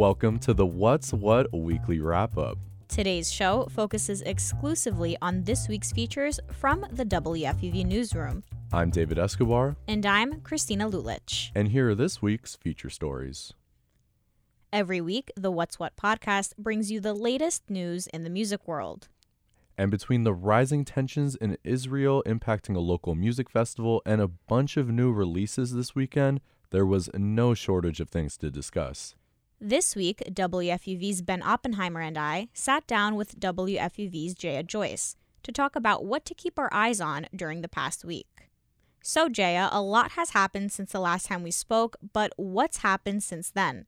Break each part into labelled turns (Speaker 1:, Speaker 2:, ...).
Speaker 1: Welcome to the What's What weekly wrap up.
Speaker 2: Today's show focuses exclusively on this week's features from the WFUV newsroom.
Speaker 1: I'm David Escobar.
Speaker 2: And I'm Christina Lulich.
Speaker 1: And here are this week's feature stories.
Speaker 2: Every week, the What's What podcast brings you the latest news in the music world.
Speaker 1: And between the rising tensions in Israel impacting a local music festival and a bunch of new releases this weekend, there was no shortage of things to discuss.
Speaker 2: This week, WFUV's Ben Oppenheimer and I sat down with WFUV's Jaya Joyce to talk about what to keep our eyes on during the past week. So, Jaya, a lot has happened since the last time we spoke, but what's happened since then?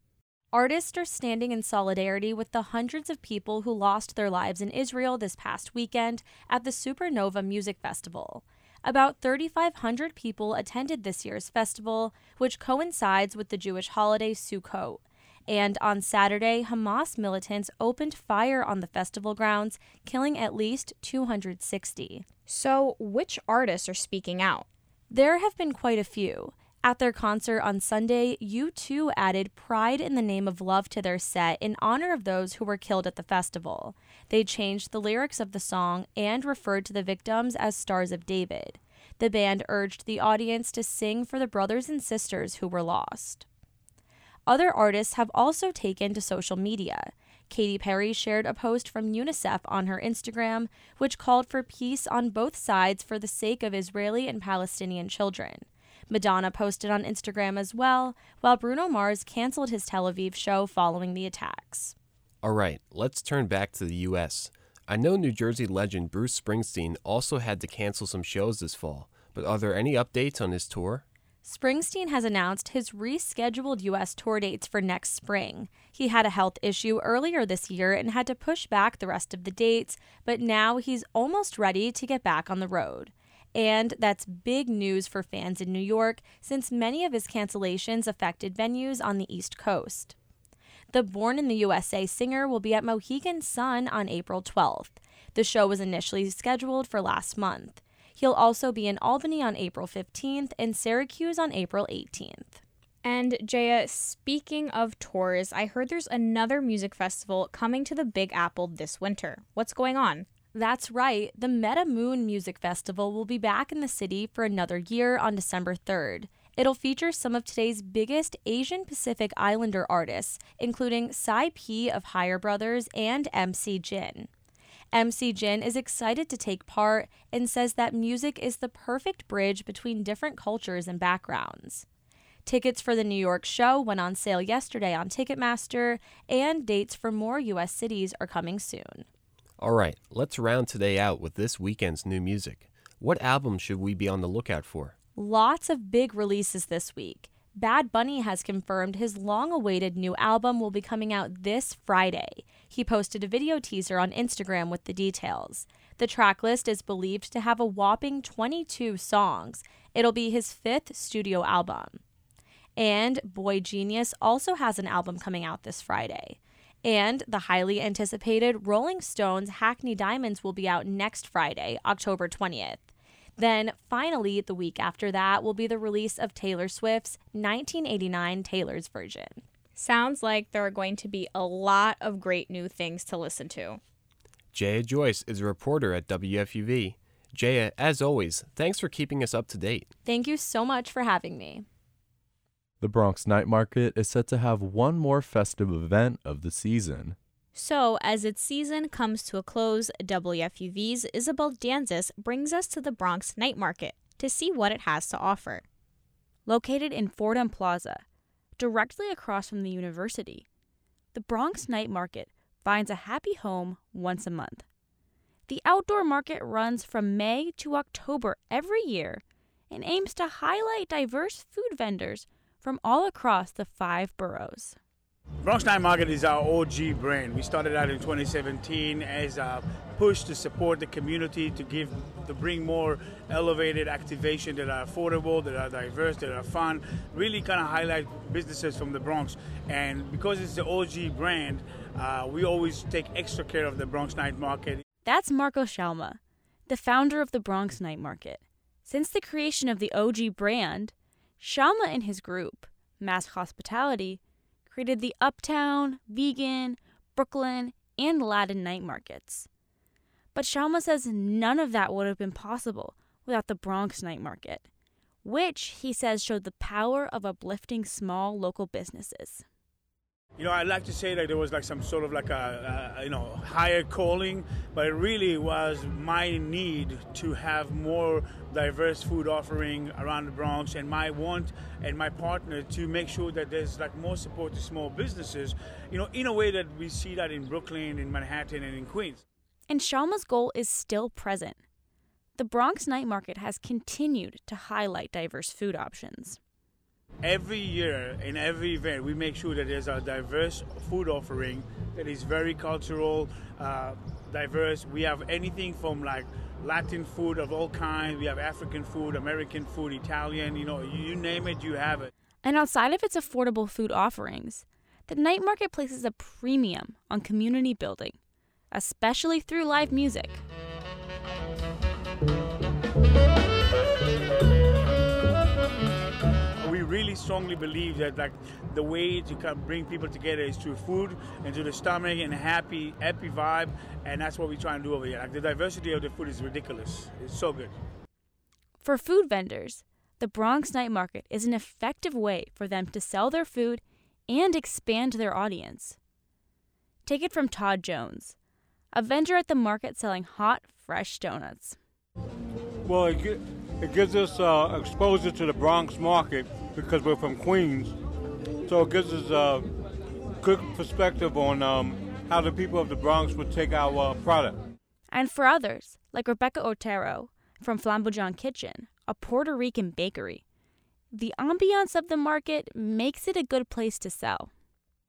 Speaker 3: Artists are standing in solidarity with the hundreds of people who lost their lives in Israel this past weekend at the Supernova Music Festival. About 3,500 people attended this year's festival, which coincides with the Jewish holiday Sukkot. And on Saturday, Hamas militants opened fire on the festival grounds, killing at least 260.
Speaker 2: So, which artists are speaking out?
Speaker 3: There have been quite a few. At their concert on Sunday, U2 added Pride in the Name of Love to their set in honor of those who were killed at the festival. They changed the lyrics of the song and referred to the victims as Stars of David. The band urged the audience to sing for the brothers and sisters who were lost. Other artists have also taken to social media. Katy Perry shared a post from UNICEF on her Instagram, which called for peace on both sides for the sake of Israeli and Palestinian children. Madonna posted on Instagram as well, while Bruno Mars canceled his Tel Aviv show following the attacks.
Speaker 4: All right, let's turn back to the U.S. I know New Jersey legend Bruce Springsteen also had to cancel some shows this fall, but are there any updates on his tour?
Speaker 3: Springsteen has announced his rescheduled U.S. tour dates for next spring. He had a health issue earlier this year and had to push back the rest of the dates, but now he's almost ready to get back on the road. And that's big news for fans in New York since many of his cancellations affected venues on the East Coast. The Born in the USA singer will be at Mohegan Sun on April 12th. The show was initially scheduled for last month. He'll also be in Albany on April 15th and Syracuse on April 18th.
Speaker 2: And Jaya, speaking of tours, I heard there's another music festival coming to the Big Apple this winter. What's going on?
Speaker 3: That's right. The Meta Moon Music Festival will be back in the city for another year on December 3rd. It'll feature some of today's biggest Asian Pacific Islander artists, including Psy P of Higher Brothers and MC Jin. MC Jin is excited to take part and says that music is the perfect bridge between different cultures and backgrounds. Tickets for the New York show went on sale yesterday on Ticketmaster, and dates for more U.S. cities are coming soon.
Speaker 4: All right, let's round today out with this weekend's new music. What album should we be on the lookout for?
Speaker 3: Lots of big releases this week. Bad Bunny has confirmed his long awaited new album will be coming out this Friday. He posted a video teaser on Instagram with the details. The track list is believed to have a whopping 22 songs. It'll be his fifth studio album. And boygenius also has an album coming out this Friday. And the highly anticipated Rolling Stones Hackney Diamonds will be out next Friday, October 20th. Then, finally, the week after that will be the release of Taylor Swift's 1989 Taylor's version.
Speaker 2: Sounds like there are going to be a lot of great new things to listen to.
Speaker 4: Jaya Joyce is a reporter at WFUV. Jaya, as always, thanks for keeping us up to date.
Speaker 3: Thank you so much for having me.
Speaker 1: The Bronx Night Market is set to have one more festive event of the season.
Speaker 2: So, as its season comes to a close, WFUV's Isabel Danzis brings us to the Bronx Night Market to see what it has to offer.
Speaker 5: Located in Fordham Plaza, directly across from the university, the Bronx Night Market finds a happy home once a month. The outdoor market runs from May to October every year and aims to highlight diverse food vendors from all across the five boroughs.
Speaker 6: Bronx Night Market is our OG brand. We started out in 2017 as a push to support the community, to give, to bring more elevated activation that are affordable, that are diverse, that are fun. Really kind of highlight businesses from the Bronx. And because it's the OG brand, uh, we always take extra care of the Bronx Night Market.
Speaker 5: That's Marco Shalma, the founder of the Bronx Night Market. Since the creation of the OG brand, Shalma and his group, Mask Hospitality, created the Uptown, Vegan, Brooklyn, and Latin night markets. But Shalma says none of that would have been possible without the Bronx night market, which he says showed the power of uplifting small local businesses.
Speaker 6: You know, I'd like to say that there was like some sort of like a, a, you know higher calling, but it really was my need to have more diverse food offering around the Bronx, and my want and my partner to make sure that there's like more support to small businesses. You know, in a way that we see that in Brooklyn, in Manhattan, and in Queens.
Speaker 5: And Shalma's goal is still present. The Bronx Night Market has continued to highlight diverse food options.
Speaker 6: Every year, in every event, we make sure that there's a diverse food offering that is very cultural, uh, diverse. We have anything from like Latin food of all kinds. We have African food, American food, Italian. You know, you name it, you have it.
Speaker 5: And outside of its affordable food offerings, the night market places a premium on community building, especially through live music.
Speaker 6: Really strongly believe that like the way to kind of bring people together is through food and through the stomach and happy, happy vibe, and that's what we try and do over here. Like the diversity of the food is ridiculous. It's so good.
Speaker 5: For food vendors, the Bronx Night Market is an effective way for them to sell their food and expand their audience. Take it from Todd Jones, a vendor at the market selling hot, fresh donuts.
Speaker 7: Well, it, it gives us uh, exposure to the Bronx market because we're from Queens. So it gives us a good perspective on um, how the people of the Bronx would take our uh, product.
Speaker 5: And for others, like Rebecca Otero from Flamboyant Kitchen, a Puerto Rican bakery, the ambiance of the market makes it a good place to sell.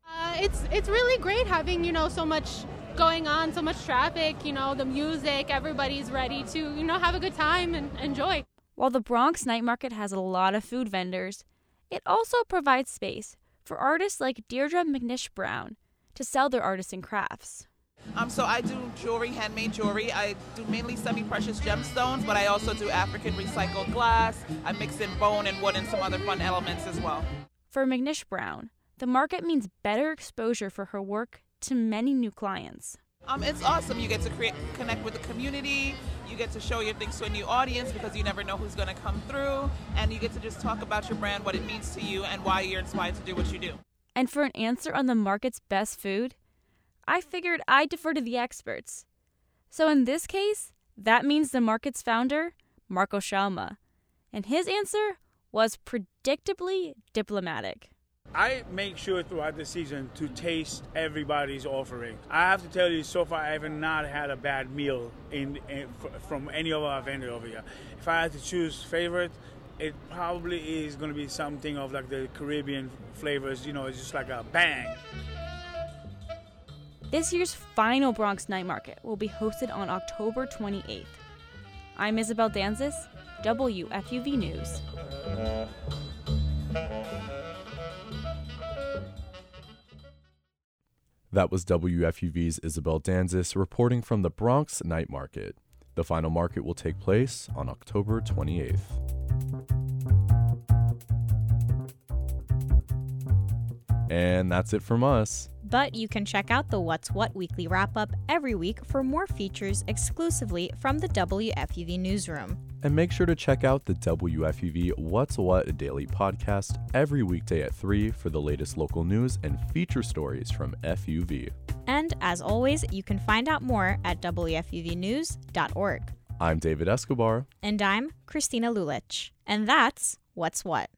Speaker 8: Uh, it's it's really great having you know so much going on, so much traffic. You know the music, everybody's ready to you know have a good time and enjoy.
Speaker 5: While the Bronx night market has a lot of food vendors, it also provides space for artists like Deirdre McNish Brown to sell their artisan crafts.
Speaker 9: Um, so I do jewelry, handmade jewelry. I do mainly semi-precious gemstones, but I also do African recycled glass. I mix in bone and wood and some other fun elements as well.
Speaker 5: For McNish Brown, the market means better exposure for her work to many new clients.
Speaker 9: Um, it's awesome. You get to create, connect with the community. You get to show your things to a new audience because you never know who's going to come through. And you get to just talk about your brand, what it means to you, and why you're inspired to do what you do.
Speaker 5: And for an answer on the market's best food, I figured I'd defer to the experts. So in this case, that means the market's founder, Marco Shalma. And his answer was predictably diplomatic.
Speaker 6: I make sure throughout the season to taste everybody's offering. I have to tell you, so far I have not had a bad meal in, in from any of our vendors over here. If I had to choose favorite, it probably is going to be something of like the Caribbean flavors. You know, it's just like a bang.
Speaker 5: This year's final Bronx Night Market will be hosted on October 28th. I'm Isabel Danzis, WFUV News.
Speaker 1: That was WFUV's Isabel Danzis reporting from the Bronx Night Market. The final market will take place on October 28th. And that's it from us.
Speaker 2: But you can check out the What's What weekly wrap up every week for more features exclusively from the WFUV newsroom.
Speaker 1: And make sure to check out the WFUV What's What daily podcast every weekday at 3 for the latest local news and feature stories from FUV.
Speaker 2: And as always, you can find out more at WFUVnews.org.
Speaker 1: I'm David Escobar.
Speaker 2: And I'm Christina Lulich. And that's What's What.